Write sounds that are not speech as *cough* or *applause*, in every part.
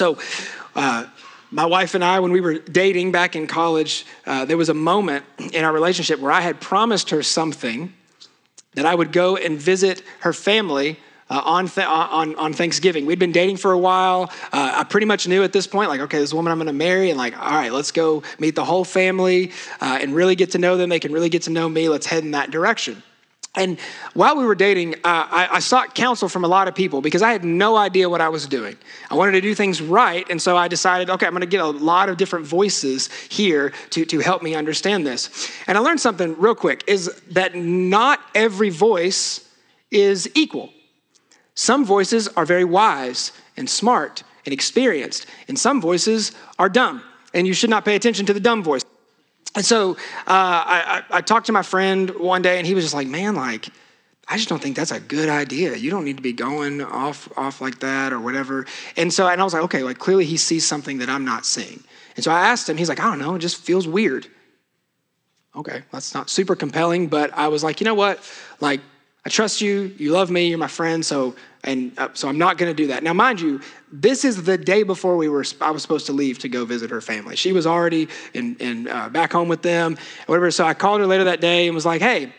So, uh, my wife and I, when we were dating back in college, uh, there was a moment in our relationship where I had promised her something that I would go and visit her family uh, on, th- on, on Thanksgiving. We'd been dating for a while. Uh, I pretty much knew at this point, like, okay, this woman I'm going to marry, and like, all right, let's go meet the whole family uh, and really get to know them. They can really get to know me. Let's head in that direction. And while we were dating, uh, I, I, sought counsel from a lot of people because I had no idea what I was doing. I wanted to do things right, and so I decided, okay, I'm going to get a lot of different voices here to, to help me understand this. And I learned something real quick is that not every voice is equal. Some voices are very wise and smart and experienced, and some voices are dumb, and you should not pay attention to the dumb voice. And so uh, I, I, talked to my friend one day, and he was just like, "Man, like, I just don't think that's a good idea. You don't need to be going off off like that or whatever." And so, and I was like, "Okay, like clearly he sees something that I'm not seeing." And so I asked him. He's like, "I don't know. It just feels weird." Okay, that's not super compelling, but I was like, you know what? Like, I trust you. You love me. You're my friend. So, and uh, so I'm not going to do that. Now, mind you, this is the day before we were. I was supposed to leave to go visit her family. She was already in, in uh, back home with them, whatever. So I called her later that day and was like, "Hey,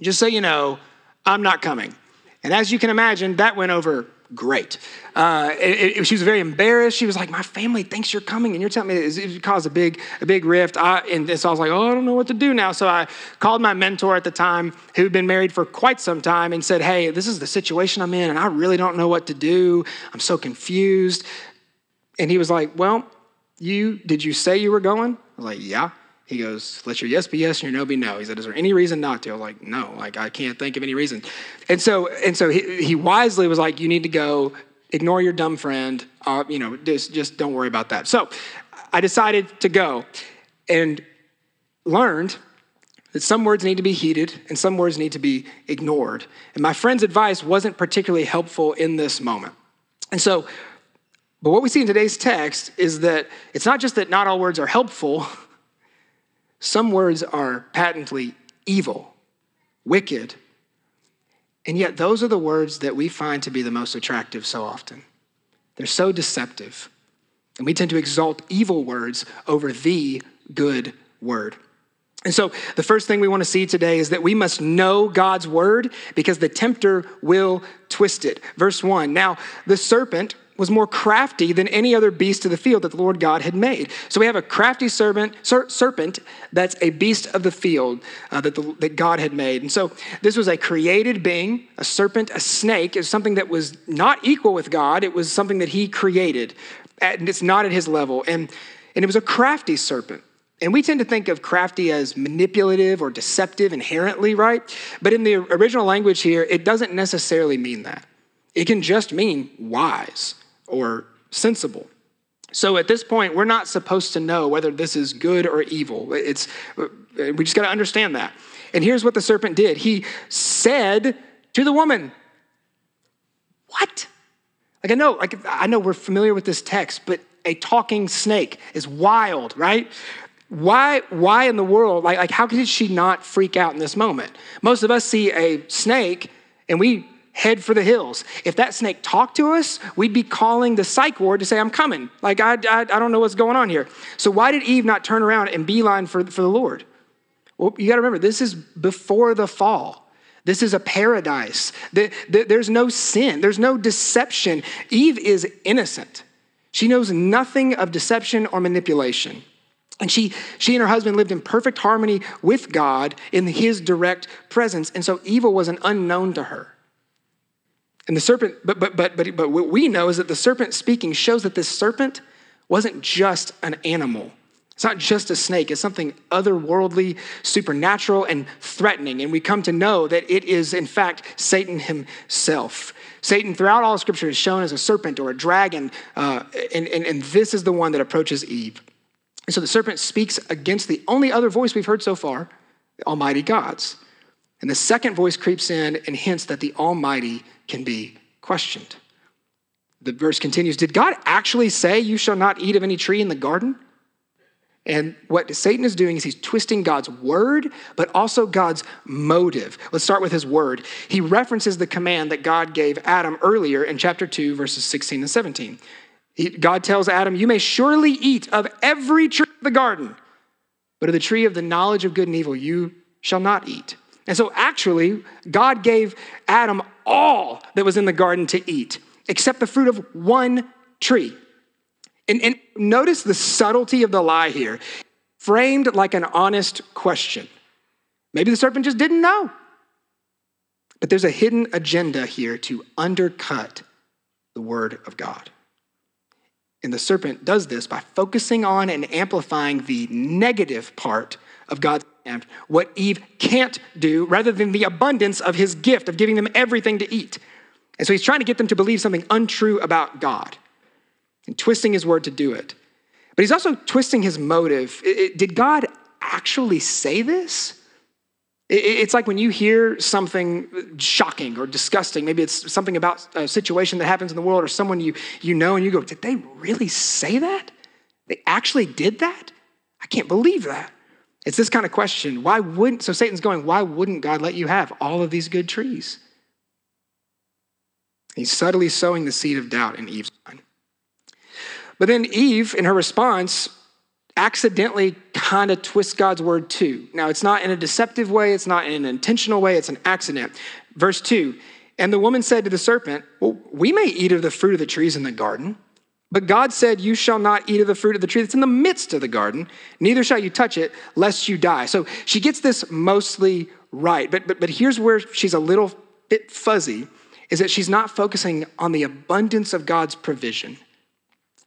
just so you know, I'm not coming." And as you can imagine, that went over great. Uh, it, it, she was very embarrassed. She was like, "My family thinks you're coming, and you're telling me it, it caused a big, a big rift." I, and so I was like, "Oh, I don't know what to do now." So I called my mentor at the time, who'd been married for quite some time, and said, "Hey, this is the situation I'm in, and I really don't know what to do. I'm so confused." And he was like, "Well, you did you say you were going?" I was like, "Yeah." He goes, let your yes be yes and your no be no. He said, is there any reason not to? I was like, no, like I can't think of any reason. And so, and so he, he wisely was like, you need to go, ignore your dumb friend, uh, you know, just, just don't worry about that. So I decided to go and learned that some words need to be heeded and some words need to be ignored. And my friend's advice wasn't particularly helpful in this moment. And so, but what we see in today's text is that it's not just that not all words are helpful, some words are patently evil, wicked, and yet those are the words that we find to be the most attractive so often. They're so deceptive. And we tend to exalt evil words over the good word. And so, the first thing we want to see today is that we must know God's word because the tempter will twist it. Verse 1 Now, the serpent was more crafty than any other beast of the field that the Lord God had made. So we have a crafty serpent, ser- serpent that's a beast of the field uh, that, the, that God had made. And so this was a created being, a serpent, a snake, is something that was not equal with God. It was something that he created, and it's not at his level. And, and it was a crafty serpent. And we tend to think of crafty as manipulative or deceptive inherently, right? But in the original language here, it doesn't necessarily mean that. It can just mean wise or sensible. So at this point, we're not supposed to know whether this is good or evil. It's, we just got to understand that. And here's what the serpent did he said to the woman, What? Like I know, like I know we're familiar with this text, but a talking snake is wild, right? Why, why in the world, like, like how could she not freak out in this moment? Most of us see a snake and we head for the hills. If that snake talked to us, we'd be calling the psych ward to say, I'm coming. Like, I, I, I don't know what's going on here. So, why did Eve not turn around and beeline for, for the Lord? Well, you got to remember, this is before the fall. This is a paradise. There's no sin, there's no deception. Eve is innocent. She knows nothing of deception or manipulation. And she, she and her husband lived in perfect harmony with God in his direct presence. And so evil was an unknown to her. And the serpent, but, but, but, but, but what we know is that the serpent speaking shows that this serpent wasn't just an animal. It's not just a snake, it's something otherworldly, supernatural, and threatening. And we come to know that it is, in fact, Satan himself. Satan, throughout all scripture, is shown as a serpent or a dragon, uh, and, and, and this is the one that approaches Eve. And so the serpent speaks against the only other voice we've heard so far, Almighty God's. And the second voice creeps in and hints that the Almighty can be questioned. The verse continues Did God actually say, You shall not eat of any tree in the garden? And what Satan is doing is he's twisting God's word, but also God's motive. Let's start with his word. He references the command that God gave Adam earlier in chapter 2, verses 16 and 17. He, God tells Adam, You may surely eat of every tree of the garden, but of the tree of the knowledge of good and evil you shall not eat. And so, actually, God gave Adam all that was in the garden to eat, except the fruit of one tree. And, and notice the subtlety of the lie here, framed like an honest question. Maybe the serpent just didn't know. But there's a hidden agenda here to undercut the word of God. And the serpent does this by focusing on and amplifying the negative part of God's command, what Eve can't do, rather than the abundance of his gift of giving them everything to eat. And so he's trying to get them to believe something untrue about God and twisting his word to do it. But he's also twisting his motive. did God actually say this? It's like when you hear something shocking or disgusting, maybe it's something about a situation that happens in the world or someone you, you know, and you go, Did they really say that? They actually did that? I can't believe that. It's this kind of question. Why wouldn't, so Satan's going, Why wouldn't God let you have all of these good trees? He's subtly sowing the seed of doubt in Eve's mind. But then Eve, in her response, accidentally kind of twists God's word too. Now, it's not in a deceptive way, it's not in an intentional way, it's an accident. Verse 2 And the woman said to the serpent, Well, we may eat of the fruit of the trees in the garden. But God said, You shall not eat of the fruit of the tree that's in the midst of the garden, neither shall you touch it, lest you die. So she gets this mostly right. But, but, but here's where she's a little bit fuzzy is that she's not focusing on the abundance of God's provision.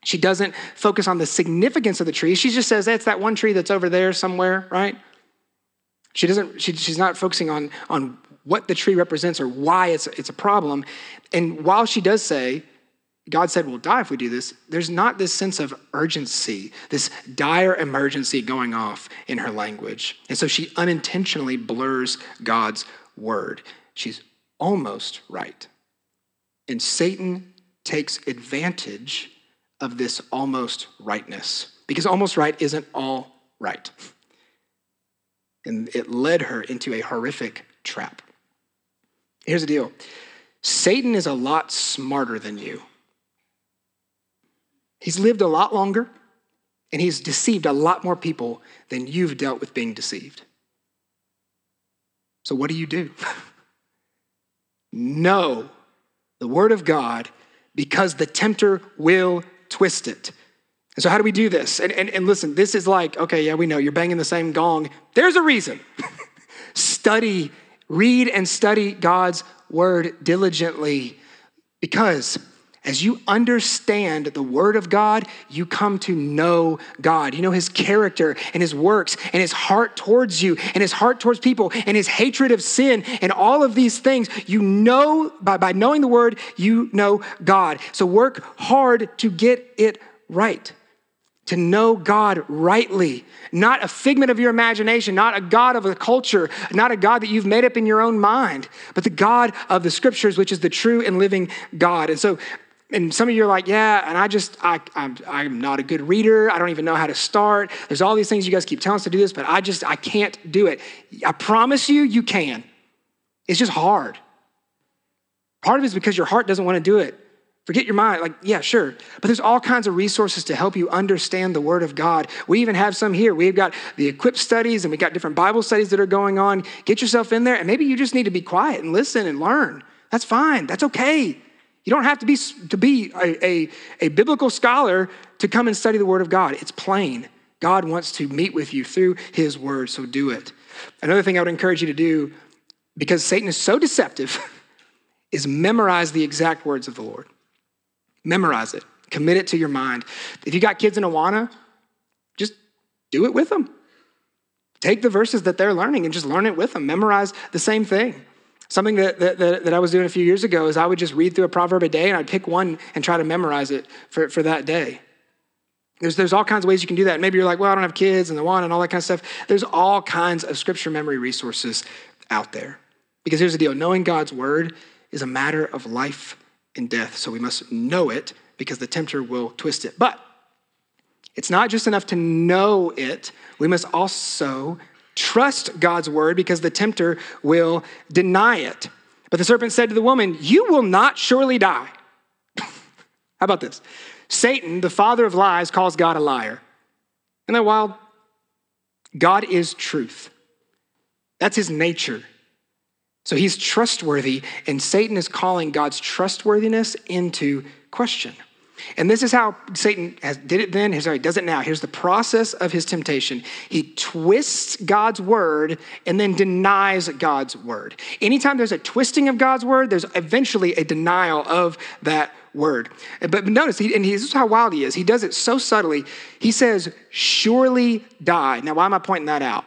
She doesn't focus on the significance of the tree. She just says, it's that one tree that's over there somewhere, right? She doesn't, she, she's not focusing on, on what the tree represents or why it's, it's a problem. And while she does say, God said we'll die if we do this, there's not this sense of urgency, this dire emergency going off in her language. And so she unintentionally blurs God's word. She's almost right. And Satan takes advantage of this almost rightness because almost right isn't all right. And it led her into a horrific trap. Here's the deal Satan is a lot smarter than you. He's lived a lot longer and he's deceived a lot more people than you've dealt with being deceived. So, what do you do? *laughs* know the word of God because the tempter will twist it. And so, how do we do this? And, and, and listen, this is like, okay, yeah, we know you're banging the same gong. There's a reason. *laughs* study, read and study God's word diligently because as you understand the Word of God, you come to know God. You know His character and His works and His heart towards you and His heart towards people and His hatred of sin and all of these things. You know, by, by knowing the Word, you know God. So work hard to get it right, to know God rightly, not a figment of your imagination, not a God of a culture, not a God that you've made up in your own mind, but the God of the Scriptures, which is the true and living God. And so, and some of you are like, yeah, and I just, I, I'm, I'm not a good reader. I don't even know how to start. There's all these things you guys keep telling us to do this, but I just, I can't do it. I promise you, you can. It's just hard. Part of it is because your heart doesn't want to do it. Forget your mind. Like, yeah, sure. But there's all kinds of resources to help you understand the Word of God. We even have some here. We've got the equipped studies and we've got different Bible studies that are going on. Get yourself in there, and maybe you just need to be quiet and listen and learn. That's fine. That's okay. You don't have to be, to be a, a, a biblical scholar to come and study the Word of God. It's plain. God wants to meet with you through His Word, so do it. Another thing I would encourage you to do, because Satan is so deceptive, *laughs* is memorize the exact words of the Lord. Memorize it, commit it to your mind. If you got kids in Awana, just do it with them. Take the verses that they're learning and just learn it with them. Memorize the same thing. Something that, that, that, I was doing a few years ago is I would just read through a proverb a day and I'd pick one and try to memorize it for, for that day. There's, there's all kinds of ways you can do that. Maybe you're like, well, I don't have kids and the one and all that kind of stuff. There's all kinds of scripture memory resources out there. Because here's the deal knowing God's word is a matter of life and death. So we must know it because the tempter will twist it. But it's not just enough to know it, we must also Trust God's word because the tempter will deny it. But the serpent said to the woman, You will not surely die. *laughs* How about this? Satan, the father of lies, calls God a liar. Isn't that wild? God is truth. That's his nature. So he's trustworthy, and Satan is calling God's trustworthiness into question. And this is how Satan has, did it then. How he does it now. Here's the process of his temptation. He twists God's word and then denies God's word. Anytime there's a twisting of God's word, there's eventually a denial of that word. But notice, he, and this is how wild he is. He does it so subtly. He says, surely die. Now, why am I pointing that out?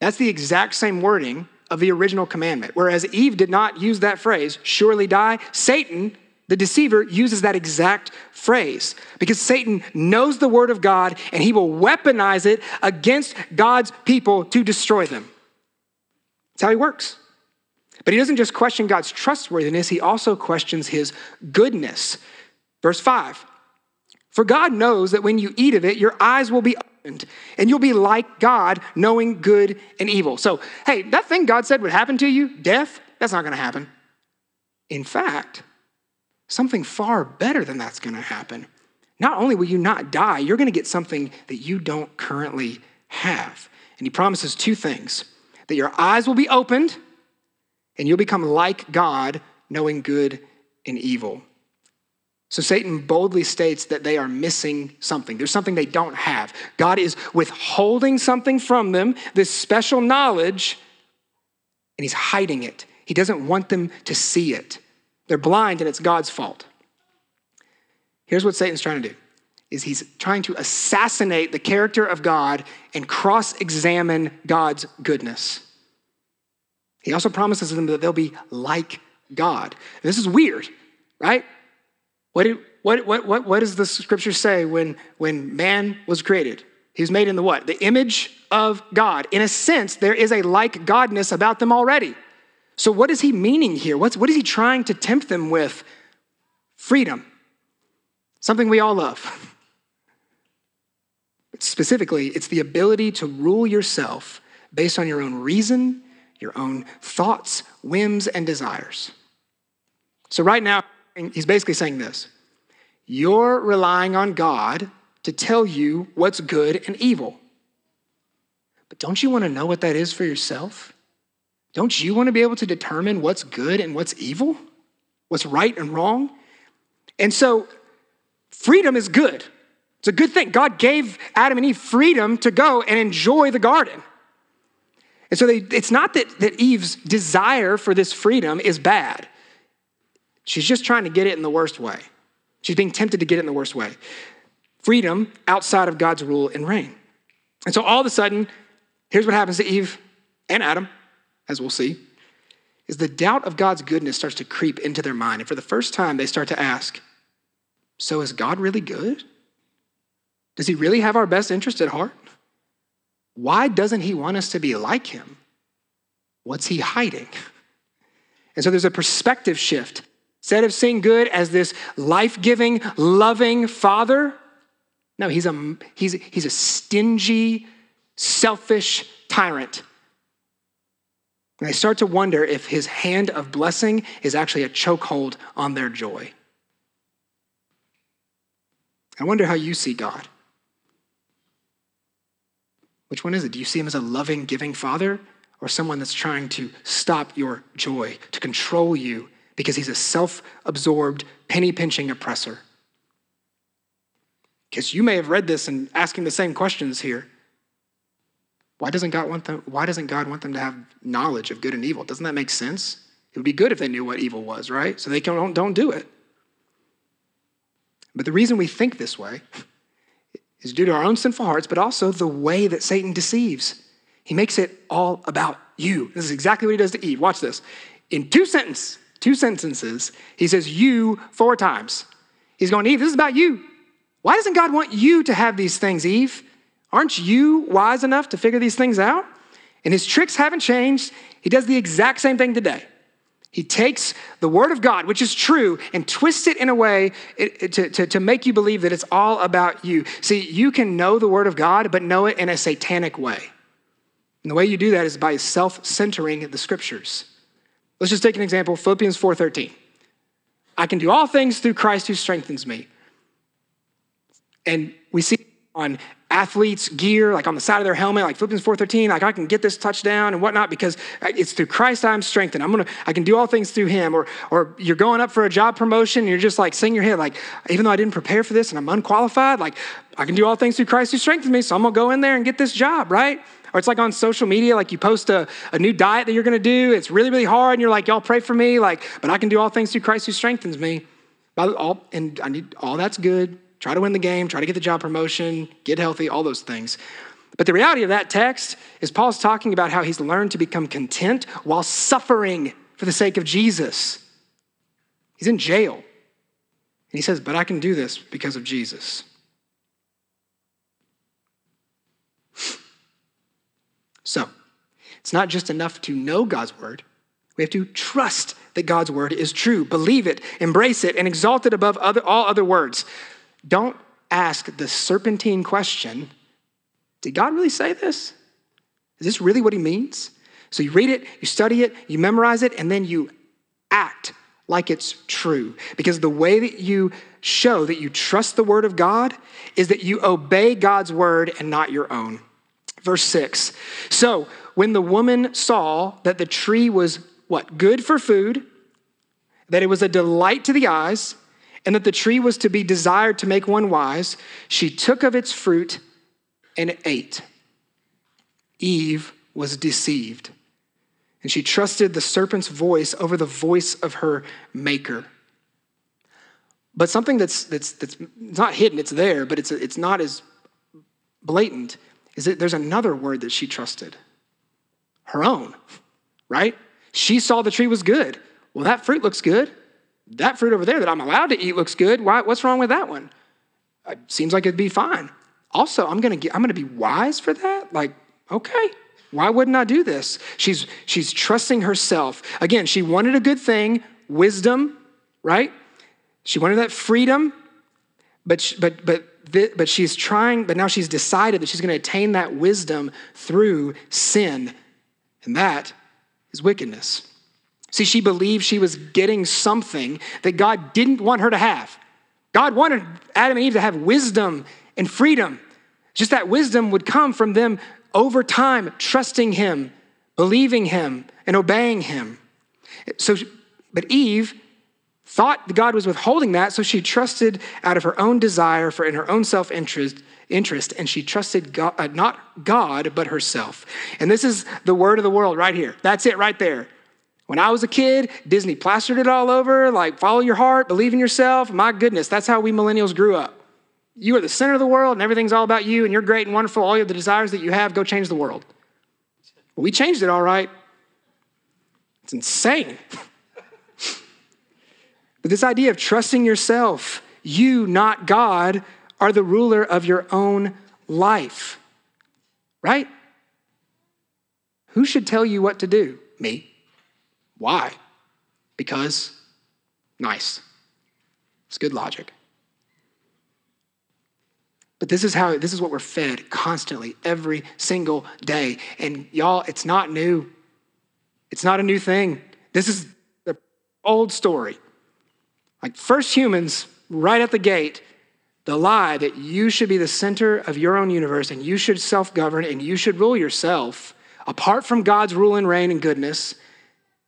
That's the exact same wording of the original commandment. Whereas Eve did not use that phrase, surely die, Satan the deceiver uses that exact phrase because Satan knows the word of God and he will weaponize it against God's people to destroy them. That's how he works. But he doesn't just question God's trustworthiness, he also questions his goodness. Verse 5 For God knows that when you eat of it, your eyes will be opened and you'll be like God, knowing good and evil. So, hey, that thing God said would happen to you, death, that's not going to happen. In fact, something far better than that's going to happen. Not only will you not die, you're going to get something that you don't currently have. And he promises two things that your eyes will be opened and you'll become like God, knowing good and evil. So Satan boldly states that they are missing something. There's something they don't have. God is withholding something from them, this special knowledge, and he's hiding it. He doesn't want them to see it. They're blind and it's God's fault. Here's what Satan's trying to do is he's trying to assassinate the character of God and cross-examine God's goodness. He also promises them that they'll be like God. This is weird, right? What, what, what, what, what does the scripture say when, when man was created? He was made in the what? The image of God. In a sense, there is a like Godness about them already. So, what is he meaning here? What's, what is he trying to tempt them with? Freedom, something we all love. But specifically, it's the ability to rule yourself based on your own reason, your own thoughts, whims, and desires. So, right now, he's basically saying this You're relying on God to tell you what's good and evil. But don't you want to know what that is for yourself? Don't you want to be able to determine what's good and what's evil? What's right and wrong? And so, freedom is good. It's a good thing. God gave Adam and Eve freedom to go and enjoy the garden. And so, they, it's not that, that Eve's desire for this freedom is bad. She's just trying to get it in the worst way. She's being tempted to get it in the worst way. Freedom outside of God's rule and reign. And so, all of a sudden, here's what happens to Eve and Adam as we'll see, is the doubt of God's goodness starts to creep into their mind. And for the first time, they start to ask, So is God really good? Does he really have our best interest at heart? Why doesn't he want us to be like him? What's he hiding? *laughs* And so there's a perspective shift. Instead of seeing good as this life giving, loving father, no, he's a, he's, he's a stingy, selfish tyrant and they start to wonder if his hand of blessing is actually a chokehold on their joy. I wonder how you see God. Which one is it? Do you see him as a loving, giving father or someone that's trying to stop your joy, to control you because he's a self absorbed, penny pinching oppressor? Because you may have read this and asking the same questions here. Why doesn't God want them, why doesn't God want them to have knowledge of good and evil? Doesn't that make sense? It would be good if they knew what evil was, right? So they don't, don't do it. But the reason we think this way is due to our own sinful hearts, but also the way that Satan deceives. He makes it all about you. This is exactly what he does to Eve. Watch this. In two sentences, two sentences, he says you four times. He's going, Eve, this is about you. Why doesn't God want you to have these things, Eve? Aren't you wise enough to figure these things out? And his tricks haven't changed. He does the exact same thing today. He takes the word of God, which is true, and twists it in a way to, to, to make you believe that it's all about you. See, you can know the word of God, but know it in a satanic way. And the way you do that is by self-centering the scriptures. Let's just take an example, Philippians 4:13. I can do all things through Christ who strengthens me. And we see on athletes' gear, like on the side of their helmet, like Philippians 4:13, like I can get this touchdown and whatnot because it's through Christ I'm strengthened. I'm gonna, I can do all things through Him. Or, or you're going up for a job promotion, and you're just like saying your head, like even though I didn't prepare for this and I'm unqualified, like I can do all things through Christ who strengthens me. So I'm gonna go in there and get this job, right? Or it's like on social media, like you post a, a new diet that you're gonna do. It's really, really hard, and you're like, y'all pray for me, like, but I can do all things through Christ who strengthens me. By all, and I need all that's good. Try to win the game, try to get the job promotion, get healthy, all those things. But the reality of that text is Paul's talking about how he's learned to become content while suffering for the sake of Jesus. He's in jail. And he says, But I can do this because of Jesus. So, it's not just enough to know God's word, we have to trust that God's word is true, believe it, embrace it, and exalt it above other, all other words. Don't ask the serpentine question Did God really say this? Is this really what he means? So you read it, you study it, you memorize it, and then you act like it's true. Because the way that you show that you trust the word of God is that you obey God's word and not your own. Verse 6. So when the woman saw that the tree was what? Good for food, that it was a delight to the eyes, and that the tree was to be desired to make one wise, she took of its fruit and ate. Eve was deceived, and she trusted the serpent's voice over the voice of her maker. But something that's, that's, that's not hidden, it's there, but it's, it's not as blatant, is that there's another word that she trusted her own, right? She saw the tree was good. Well, that fruit looks good that fruit over there that I'm allowed to eat looks good. Why, what's wrong with that one? It seems like it'd be fine. Also, I'm gonna get, I'm gonna be wise for that. Like, okay, why wouldn't I do this? She's she's trusting herself. Again, she wanted a good thing, wisdom, right? She wanted that freedom, but she, but but but she's trying. But now she's decided that she's going to attain that wisdom through sin, and that is wickedness. See, she believed she was getting something that God didn't want her to have. God wanted Adam and Eve to have wisdom and freedom. Just that wisdom would come from them over time, trusting Him, believing Him, and obeying Him. So, but Eve thought God was withholding that, so she trusted out of her own desire for in her own self interest interest, and she trusted God, uh, not God, but herself. And this is the word of the world right here. That's it right there. When I was a kid, Disney plastered it all over, like follow your heart, believe in yourself. My goodness, that's how we millennials grew up. You are the center of the world, and everything's all about you, and you're great and wonderful. All the desires that you have, go change the world. We changed it all right. It's insane. *laughs* but this idea of trusting yourself, you, not God, are the ruler of your own life, right? Who should tell you what to do? Me. Why? Because nice. It's good logic. But this is how this is what we're fed constantly every single day. And y'all, it's not new. It's not a new thing. This is the old story. Like first humans right at the gate, the lie that you should be the center of your own universe and you should self-govern and you should rule yourself apart from God's rule and reign and goodness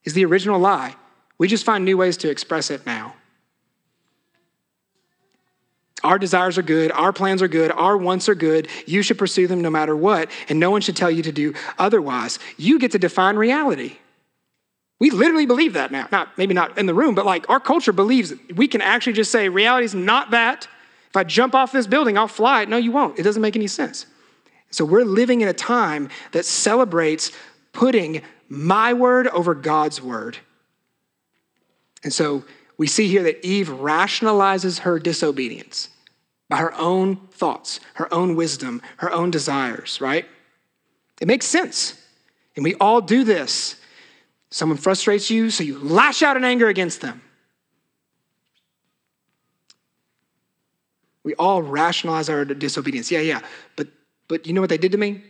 is the original lie. We just find new ways to express it now. Our desires are good, our plans are good, our wants are good. You should pursue them no matter what, and no one should tell you to do otherwise. You get to define reality. We literally believe that now. Not maybe not in the room, but like our culture believes we can actually just say reality is not that. If I jump off this building, I'll fly. No, you won't. It doesn't make any sense. So we're living in a time that celebrates putting my word over God's word. And so we see here that Eve rationalizes her disobedience by her own thoughts, her own wisdom, her own desires, right? It makes sense. And we all do this. Someone frustrates you, so you lash out in anger against them. We all rationalize our disobedience. Yeah, yeah. But but you know what they did to me?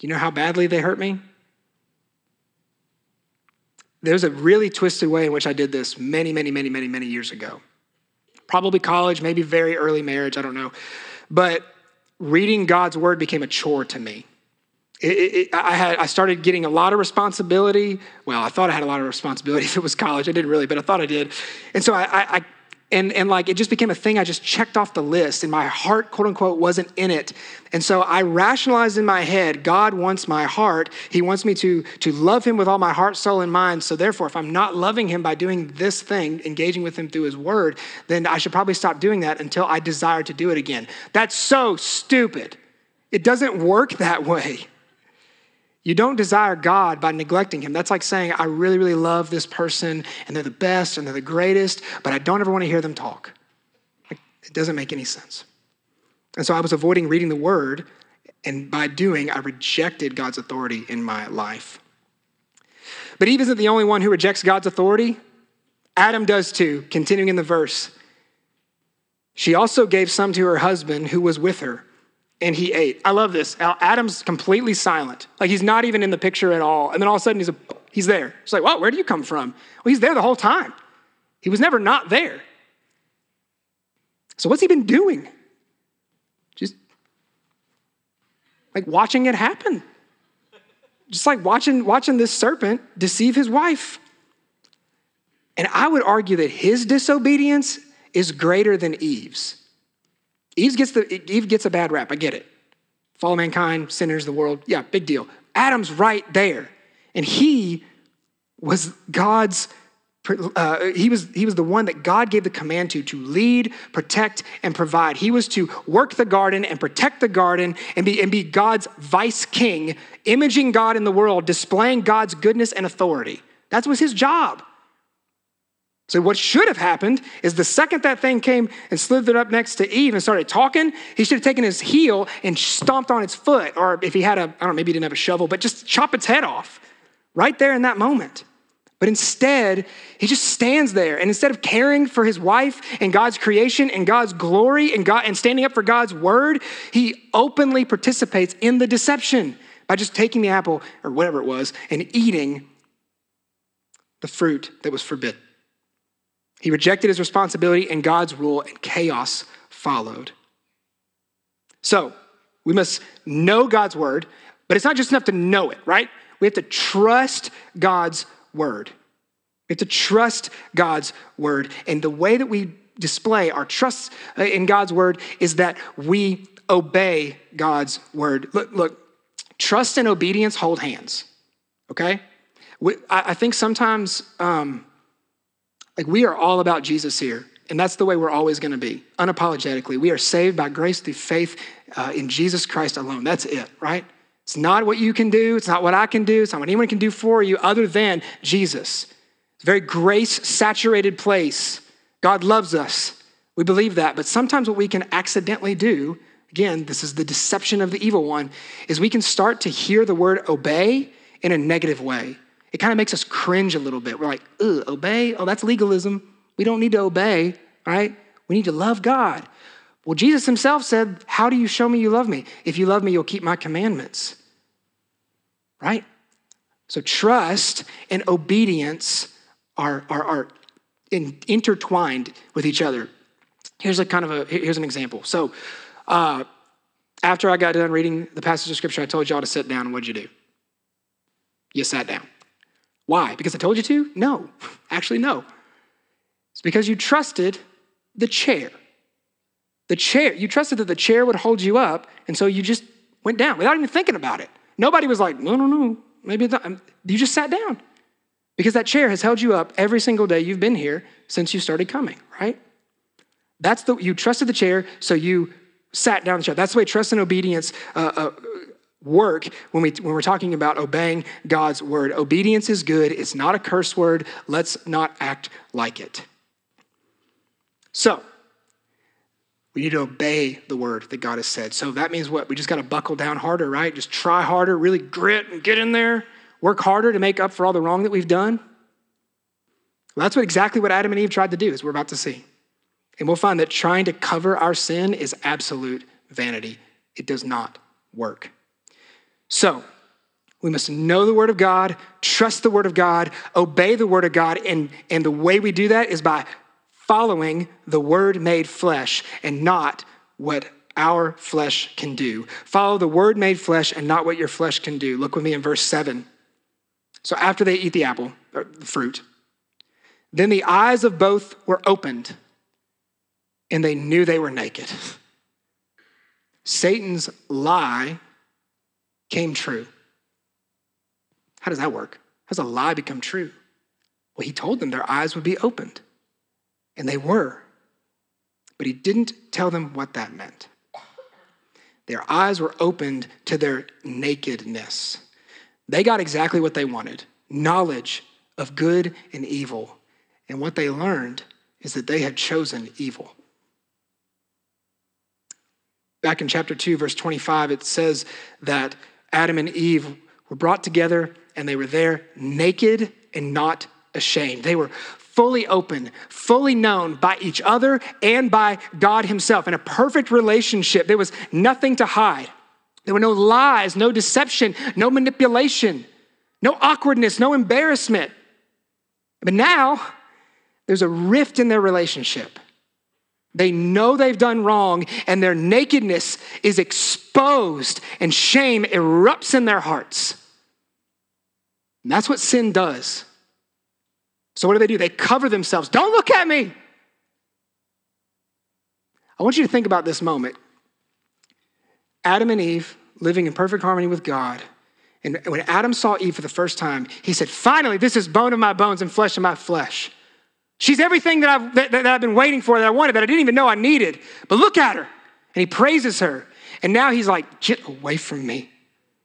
You know how badly they hurt me? There's a really twisted way in which I did this many, many, many, many, many years ago. probably college, maybe very early marriage, I don't know. But reading God's word became a chore to me. It, it, I, had, I started getting a lot of responsibility. Well, I thought I had a lot of responsibility *laughs* if it was college. I didn't really, but I thought I did. And so I, I, and, and like it just became a thing I just checked off the list, and my heart, quote unquote, wasn't in it. And so I rationalized in my head God wants my heart. He wants me to, to love Him with all my heart, soul, and mind. So therefore, if I'm not loving Him by doing this thing, engaging with Him through His Word, then I should probably stop doing that until I desire to do it again. That's so stupid. It doesn't work that way. You don't desire God by neglecting Him. That's like saying, I really, really love this person and they're the best and they're the greatest, but I don't ever want to hear them talk. It doesn't make any sense. And so I was avoiding reading the Word, and by doing, I rejected God's authority in my life. But Eve isn't the only one who rejects God's authority. Adam does too, continuing in the verse. She also gave some to her husband who was with her and he ate. I love this. Adam's completely silent. Like he's not even in the picture at all. And then all of a sudden he's, a, he's there. It's like, well, where do you come from? Well, he's there the whole time. He was never not there. So what's he been doing? Just like watching it happen. Just like watching, watching this serpent deceive his wife. And I would argue that his disobedience is greater than Eve's. Eve gets, the, Eve gets a bad rap. I get it. Fall of mankind, sinners, the world. Yeah, big deal. Adam's right there. And he was God's, uh, he, was, he was the one that God gave the command to, to lead, protect, and provide. He was to work the garden and protect the garden and be, and be God's vice king, imaging God in the world, displaying God's goodness and authority. That was his job. So, what should have happened is the second that thing came and slithered up next to Eve and started talking, he should have taken his heel and stomped on its foot. Or if he had a, I don't know, maybe he didn't have a shovel, but just chop its head off right there in that moment. But instead, he just stands there. And instead of caring for his wife and God's creation and God's glory and, God, and standing up for God's word, he openly participates in the deception by just taking the apple or whatever it was and eating the fruit that was forbidden. He rejected his responsibility and God's rule, and chaos followed. So, we must know God's word, but it's not just enough to know it, right? We have to trust God's word. We have to trust God's word. And the way that we display our trust uh, in God's word is that we obey God's word. Look, look trust and obedience hold hands, okay? I think sometimes um, like we are all about Jesus here. And that's the way we're always going to be, unapologetically. We are saved by grace through faith uh, in Jesus Christ alone. That's it, right? It's not what you can do. It's not what I can do. It's not what anyone can do for you other than Jesus. It's a very grace saturated place. God loves us. We believe that. But sometimes what we can accidentally do, again, this is the deception of the evil one, is we can start to hear the word obey in a negative way. It kind of makes us cringe a little bit. We're like, ugh, obey? Oh, that's legalism. We don't need to obey, right? We need to love God. Well, Jesus himself said, How do you show me you love me? If you love me, you'll keep my commandments, right? So trust and obedience are, are, are in, intertwined with each other. Here's a kind of a here's an example. So uh, after I got done reading the passage of scripture, I told y'all to sit down. What'd you do? You sat down. Why? Because I told you to? No, *laughs* actually, no. It's because you trusted the chair. The chair, you trusted that the chair would hold you up, and so you just went down without even thinking about it. Nobody was like, no, no, no, maybe not. You just sat down because that chair has held you up every single day you've been here since you started coming, right? That's the, you trusted the chair, so you sat down the chair. That's the way trust and obedience uh, uh, work when, we, when we're talking about obeying God's word. Obedience is good, it's not a curse word. Let's not act like it. So, we need to obey the word that God has said. So that means what? We just got to buckle down harder, right? Just try harder, really grit and get in there, work harder to make up for all the wrong that we've done. Well, that's what exactly what Adam and Eve tried to do, as we're about to see. And we'll find that trying to cover our sin is absolute vanity. It does not work. So, we must know the Word of God, trust the Word of God, obey the Word of God, and, and the way we do that is by following the word made flesh and not what our flesh can do. Follow the word made flesh and not what your flesh can do. Look with me in verse 7. So after they eat the apple, or the fruit, then the eyes of both were opened and they knew they were naked. Satan's lie came true. How does that work? How does a lie become true? Well, he told them their eyes would be opened, and they were. But he didn't tell them what that meant. Their eyes were opened to their nakedness. They got exactly what they wanted knowledge of good and evil. And what they learned is that they had chosen evil. Back in chapter 2, verse 25, it says that Adam and Eve were brought together and they were there naked and not ashamed. They were fully open, fully known by each other and by God Himself in a perfect relationship. There was nothing to hide. There were no lies, no deception, no manipulation, no awkwardness, no embarrassment. But now there's a rift in their relationship. They know they've done wrong, and their nakedness is exposed, and shame erupts in their hearts. And that's what sin does. So, what do they do? They cover themselves. Don't look at me. I want you to think about this moment. Adam and Eve living in perfect harmony with God. And when Adam saw Eve for the first time, he said, Finally, this is bone of my bones and flesh of my flesh. She's everything that I've, that, that I've been waiting for, that I wanted, that I didn't even know I needed. But look at her. And he praises her. And now he's like, Get away from me.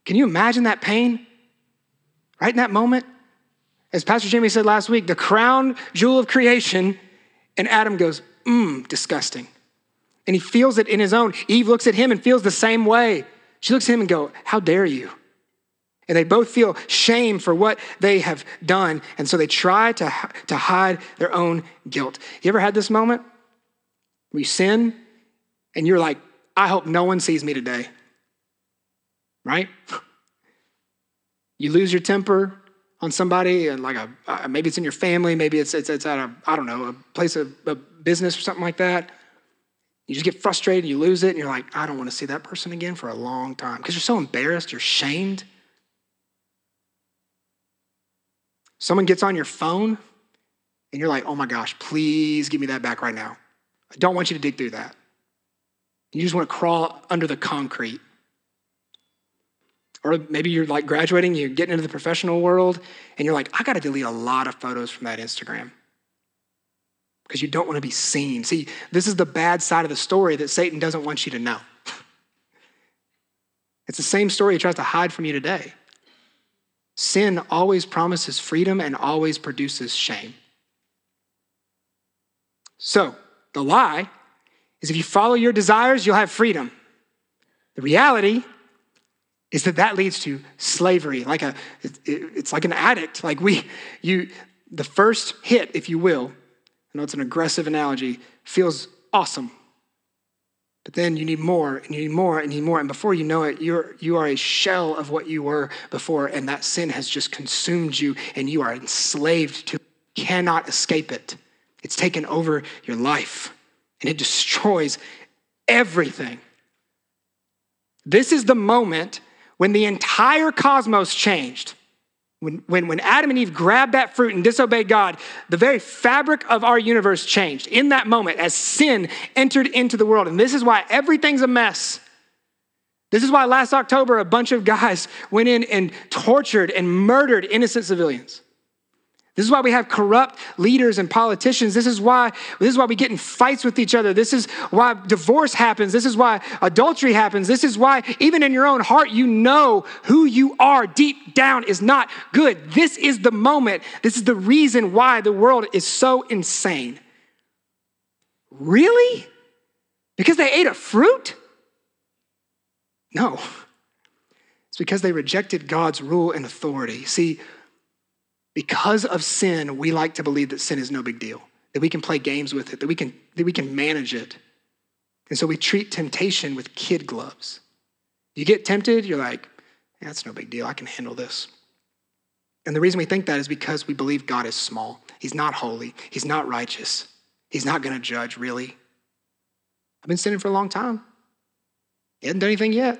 Can you imagine that pain? Right in that moment? As Pastor Jamie said last week, the crown jewel of creation, and Adam goes, Mmm, disgusting. And he feels it in his own. Eve looks at him and feels the same way. She looks at him and go, How dare you? And they both feel shame for what they have done. And so they try to, to hide their own guilt. You ever had this moment where you sin and you're like, I hope no one sees me today? Right? *laughs* You lose your temper on somebody, and like a maybe it's in your family, maybe it's, it's, it's at a, I don't know, a place of a business or something like that. You just get frustrated, you lose it, and you're like, I don't want to see that person again for a long time because you're so embarrassed, you're shamed. Someone gets on your phone and you're like, oh my gosh, please give me that back right now. I don't want you to dig through that. You just want to crawl under the concrete. Or maybe you're like graduating, you're getting into the professional world, and you're like, I got to delete a lot of photos from that Instagram because you don't want to be seen. See, this is the bad side of the story that Satan doesn't want you to know. *laughs* it's the same story he tries to hide from you today. Sin always promises freedom and always produces shame. So, the lie is if you follow your desires, you'll have freedom. The reality is that that leads to slavery, like a, it's like an addict. Like we, you, the first hit, if you will, I know it's an aggressive analogy, feels awesome. But then you need more and you need more and you need more. And before you know it, you're, you are a shell of what you were before, and that sin has just consumed you and you are enslaved to cannot escape it. It's taken over your life and it destroys everything. This is the moment when the entire cosmos changed. When, when, when Adam and Eve grabbed that fruit and disobeyed God, the very fabric of our universe changed in that moment as sin entered into the world. And this is why everything's a mess. This is why last October, a bunch of guys *laughs* went in and tortured and murdered innocent civilians. This is why we have corrupt leaders and politicians. This is why this is why we get in fights with each other. This is why divorce happens. This is why adultery happens. This is why even in your own heart you know who you are deep down is not good. This is the moment. This is the reason why the world is so insane. Really? Because they ate a fruit? No. It's because they rejected God's rule and authority. See, because of sin, we like to believe that sin is no big deal, that we can play games with it, that we can, that we can manage it. And so we treat temptation with kid gloves. You get tempted, you're like, that's no big deal. I can handle this. And the reason we think that is because we believe God is small. He's not holy. He's not righteous. He's not going to judge, really. I've been sinning for a long time. He hasn't done anything yet.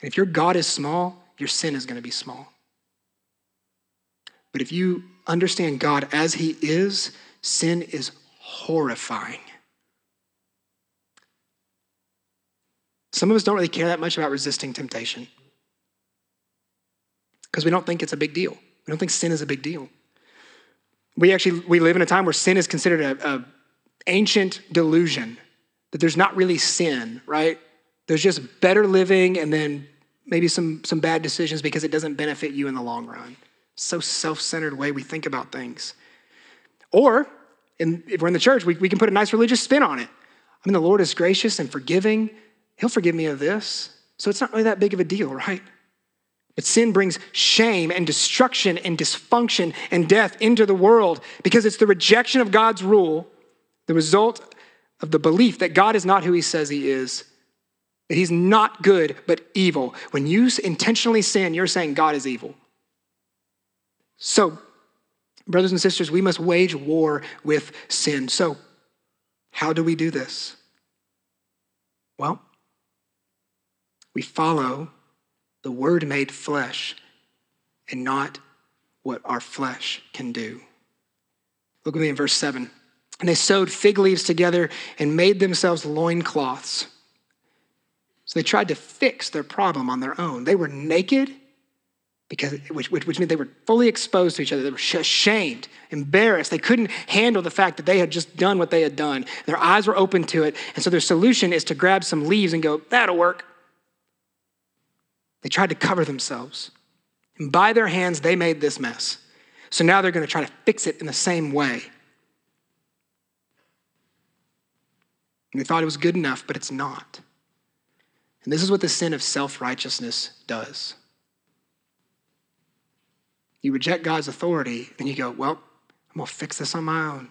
And if your God is small, your sin is going to be small. But if you understand God as He is, sin is horrifying. Some of us don't really care that much about resisting temptation because we don't think it's a big deal. We don't think sin is a big deal. We actually we live in a time where sin is considered a, ancient delusion that there's not really sin, right? There's just better living and then maybe some some bad decisions because it doesn't benefit you in the long run. So self-centered way we think about things. Or in, if we're in the church, we, we can put a nice religious spin on it. I mean, the Lord is gracious and forgiving. He'll forgive me of this. So it's not really that big of a deal, right? But sin brings shame and destruction and dysfunction and death into the world because it's the rejection of God's rule, the result of the belief that God is not who he says he is, that he's not good but evil. When you intentionally sin, you're saying God is evil. So, brothers and sisters, we must wage war with sin. So, how do we do this? Well, we follow the Word made flesh and not what our flesh can do. Look at me in verse 7. And they sewed fig leaves together and made themselves loincloths. So they tried to fix their problem on their own. They were naked, because, which, which, which meant they were fully exposed to each other. They were ashamed, embarrassed. They couldn't handle the fact that they had just done what they had done. Their eyes were open to it. And so their solution is to grab some leaves and go, that'll work. They tried to cover themselves. And by their hands, they made this mess. So now they're going to try to fix it in the same way. And they thought it was good enough, but it's not. And this is what the sin of self righteousness does. You reject God's authority, and you go, Well, I'm going to fix this on my own.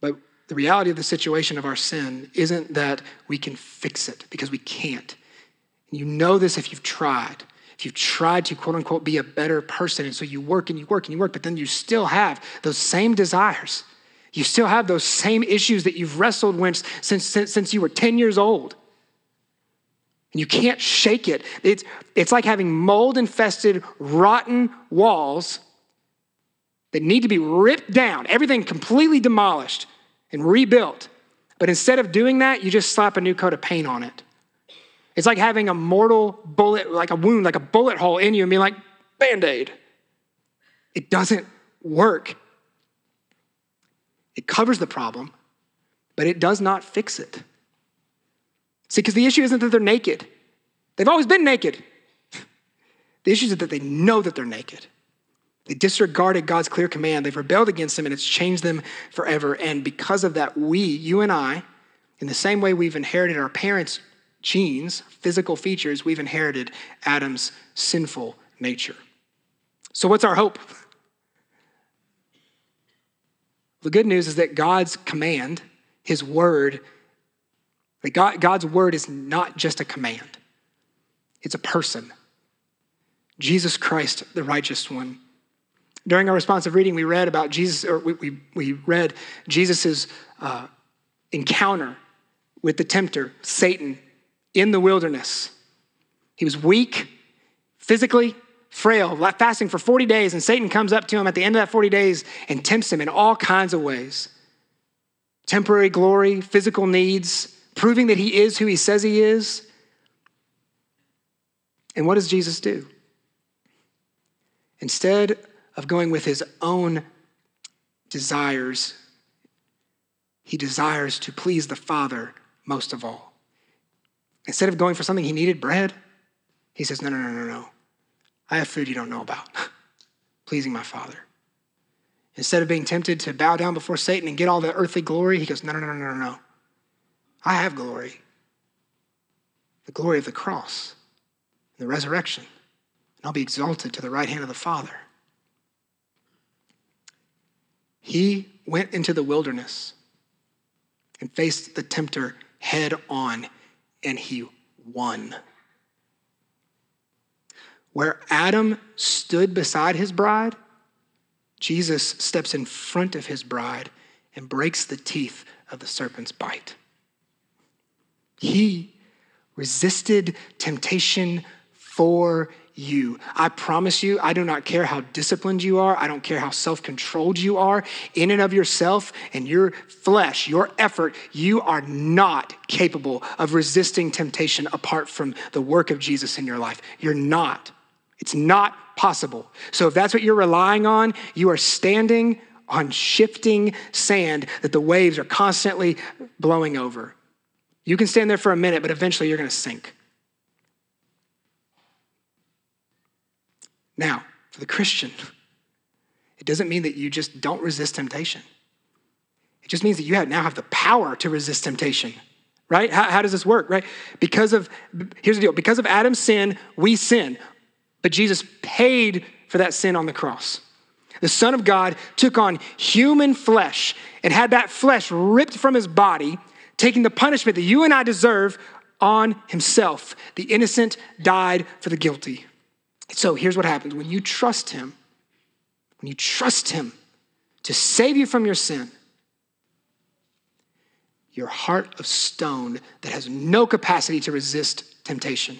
But the reality of the situation of our sin isn't that we can fix it because we can't. And you know this if you've tried. If you've tried to quote unquote be a better person, and so you work and you work and you work, but then you still have those same desires. You still have those same issues that you've wrestled with since, since, since you were 10 years old. You can't shake it. It's, it's like having mold infested, rotten walls that need to be ripped down, everything completely demolished and rebuilt. But instead of doing that, you just slap a new coat of paint on it. It's like having a mortal bullet, like a wound, like a bullet hole in you, and being like, band aid. It doesn't work. It covers the problem, but it does not fix it. See, because the issue isn't that they're naked, they've always been naked. The issue is that they know that they're naked. They disregarded God's clear command. They've rebelled against Him, and it's changed them forever. And because of that, we, you and I, in the same way we've inherited our parents' genes, physical features, we've inherited Adam's sinful nature. So, what's our hope? The good news is that God's command, His word, that God, God's word is not just a command, it's a person. Jesus Christ, the righteous one. During our responsive reading, we read about Jesus, or we, we, we read Jesus' uh, encounter with the tempter, Satan, in the wilderness. He was weak, physically frail, fasting for 40 days, and Satan comes up to him at the end of that 40 days and tempts him in all kinds of ways temporary glory, physical needs, proving that he is who he says he is. And what does Jesus do? Instead of going with his own desires, he desires to please the Father most of all. Instead of going for something he needed, bread, he says, No, no, no, no, no. I have food you don't know about, *laughs* pleasing my Father. Instead of being tempted to bow down before Satan and get all the earthly glory, he goes, No, no, no, no, no, no. I have glory. The glory of the cross, and the resurrection. And I'll be exalted to the right hand of the Father. He went into the wilderness and faced the tempter head on, and he won. Where Adam stood beside his bride, Jesus steps in front of his bride and breaks the teeth of the serpent's bite. He resisted temptation for you. I promise you, I do not care how disciplined you are. I don't care how self controlled you are. In and of yourself and your flesh, your effort, you are not capable of resisting temptation apart from the work of Jesus in your life. You're not. It's not possible. So if that's what you're relying on, you are standing on shifting sand that the waves are constantly blowing over. You can stand there for a minute, but eventually you're going to sink. Now, for the Christian, it doesn't mean that you just don't resist temptation. It just means that you have, now have the power to resist temptation, right? How, how does this work, right? Because of, here's the deal because of Adam's sin, we sin, but Jesus paid for that sin on the cross. The Son of God took on human flesh and had that flesh ripped from his body, taking the punishment that you and I deserve on himself. The innocent died for the guilty. So here's what happens when you trust him, when you trust him to save you from your sin, your heart of stone that has no capacity to resist temptation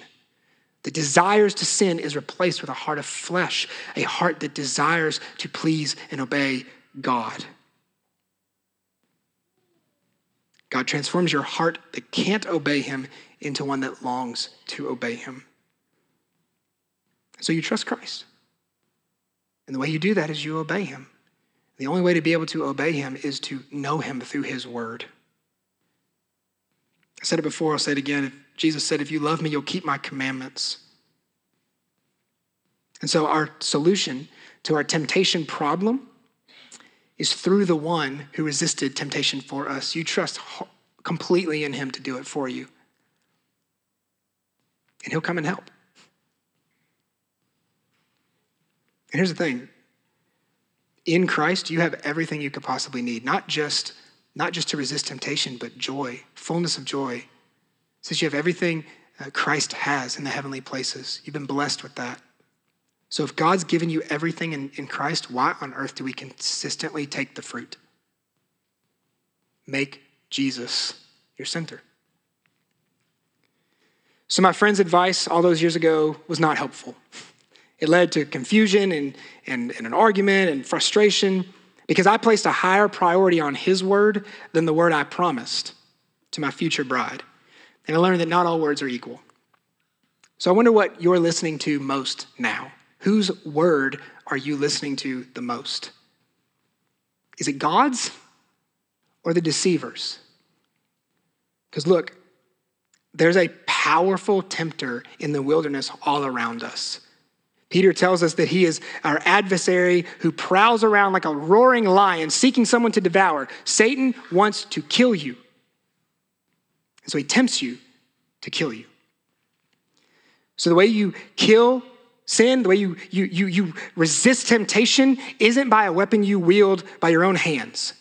The desires to sin is replaced with a heart of flesh, a heart that desires to please and obey God. God transforms your heart that can't obey Him into one that longs to obey Him. So you trust Christ. And the way you do that is you obey Him. The only way to be able to obey Him is to know Him through His Word. I said it before, I'll say it again. Jesus said, If you love me, you'll keep my commandments. And so, our solution to our temptation problem is through the one who resisted temptation for us. You trust completely in him to do it for you, and he'll come and help. And here's the thing in Christ, you have everything you could possibly need, not just, not just to resist temptation, but joy, fullness of joy Since you have everything uh, Christ has in the heavenly places. You've been blessed with that. So if God's given you everything in, in Christ, why on earth do we consistently take the fruit? Make Jesus your center. So, my friend's advice all those years ago was not helpful. It led to confusion and, and, and, an argument and frustration because I placed a higher priority on his word than the word I promised to my future bride. And I learned that not all words are equal. So I wonder what you're listening to most now. Whose word are you listening to the most? Is it God's or the deceiver's? Because look, there's a powerful tempter in the wilderness all around us. Peter tells us that he is our adversary who prowls around like a roaring lion seeking someone to devour. Satan wants to kill you. And so he tempts you to kill you. So the way you kill sin, the way you, you, you, you resist temptation, isn't by a weapon you wield by your own hands.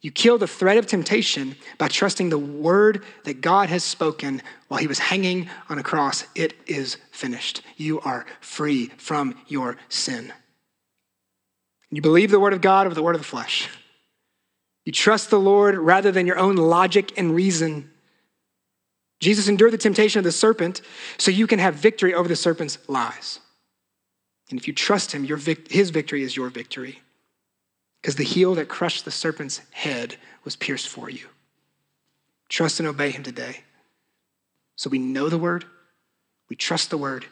You kill the threat of temptation by trusting the word that God has spoken while he was hanging on a cross. It is finished. You are free from your sin. You believe the word of God over the word of the flesh. You trust the Lord rather than your own logic and reason. Jesus endured the temptation of the serpent so you can have victory over the serpent's lies. And if you trust him, vic- his victory is your victory. Because the heel that crushed the serpent's head was pierced for you. Trust and obey him today. So we know the word, we trust the word,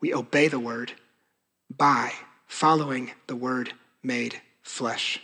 we obey the word by following the word made flesh.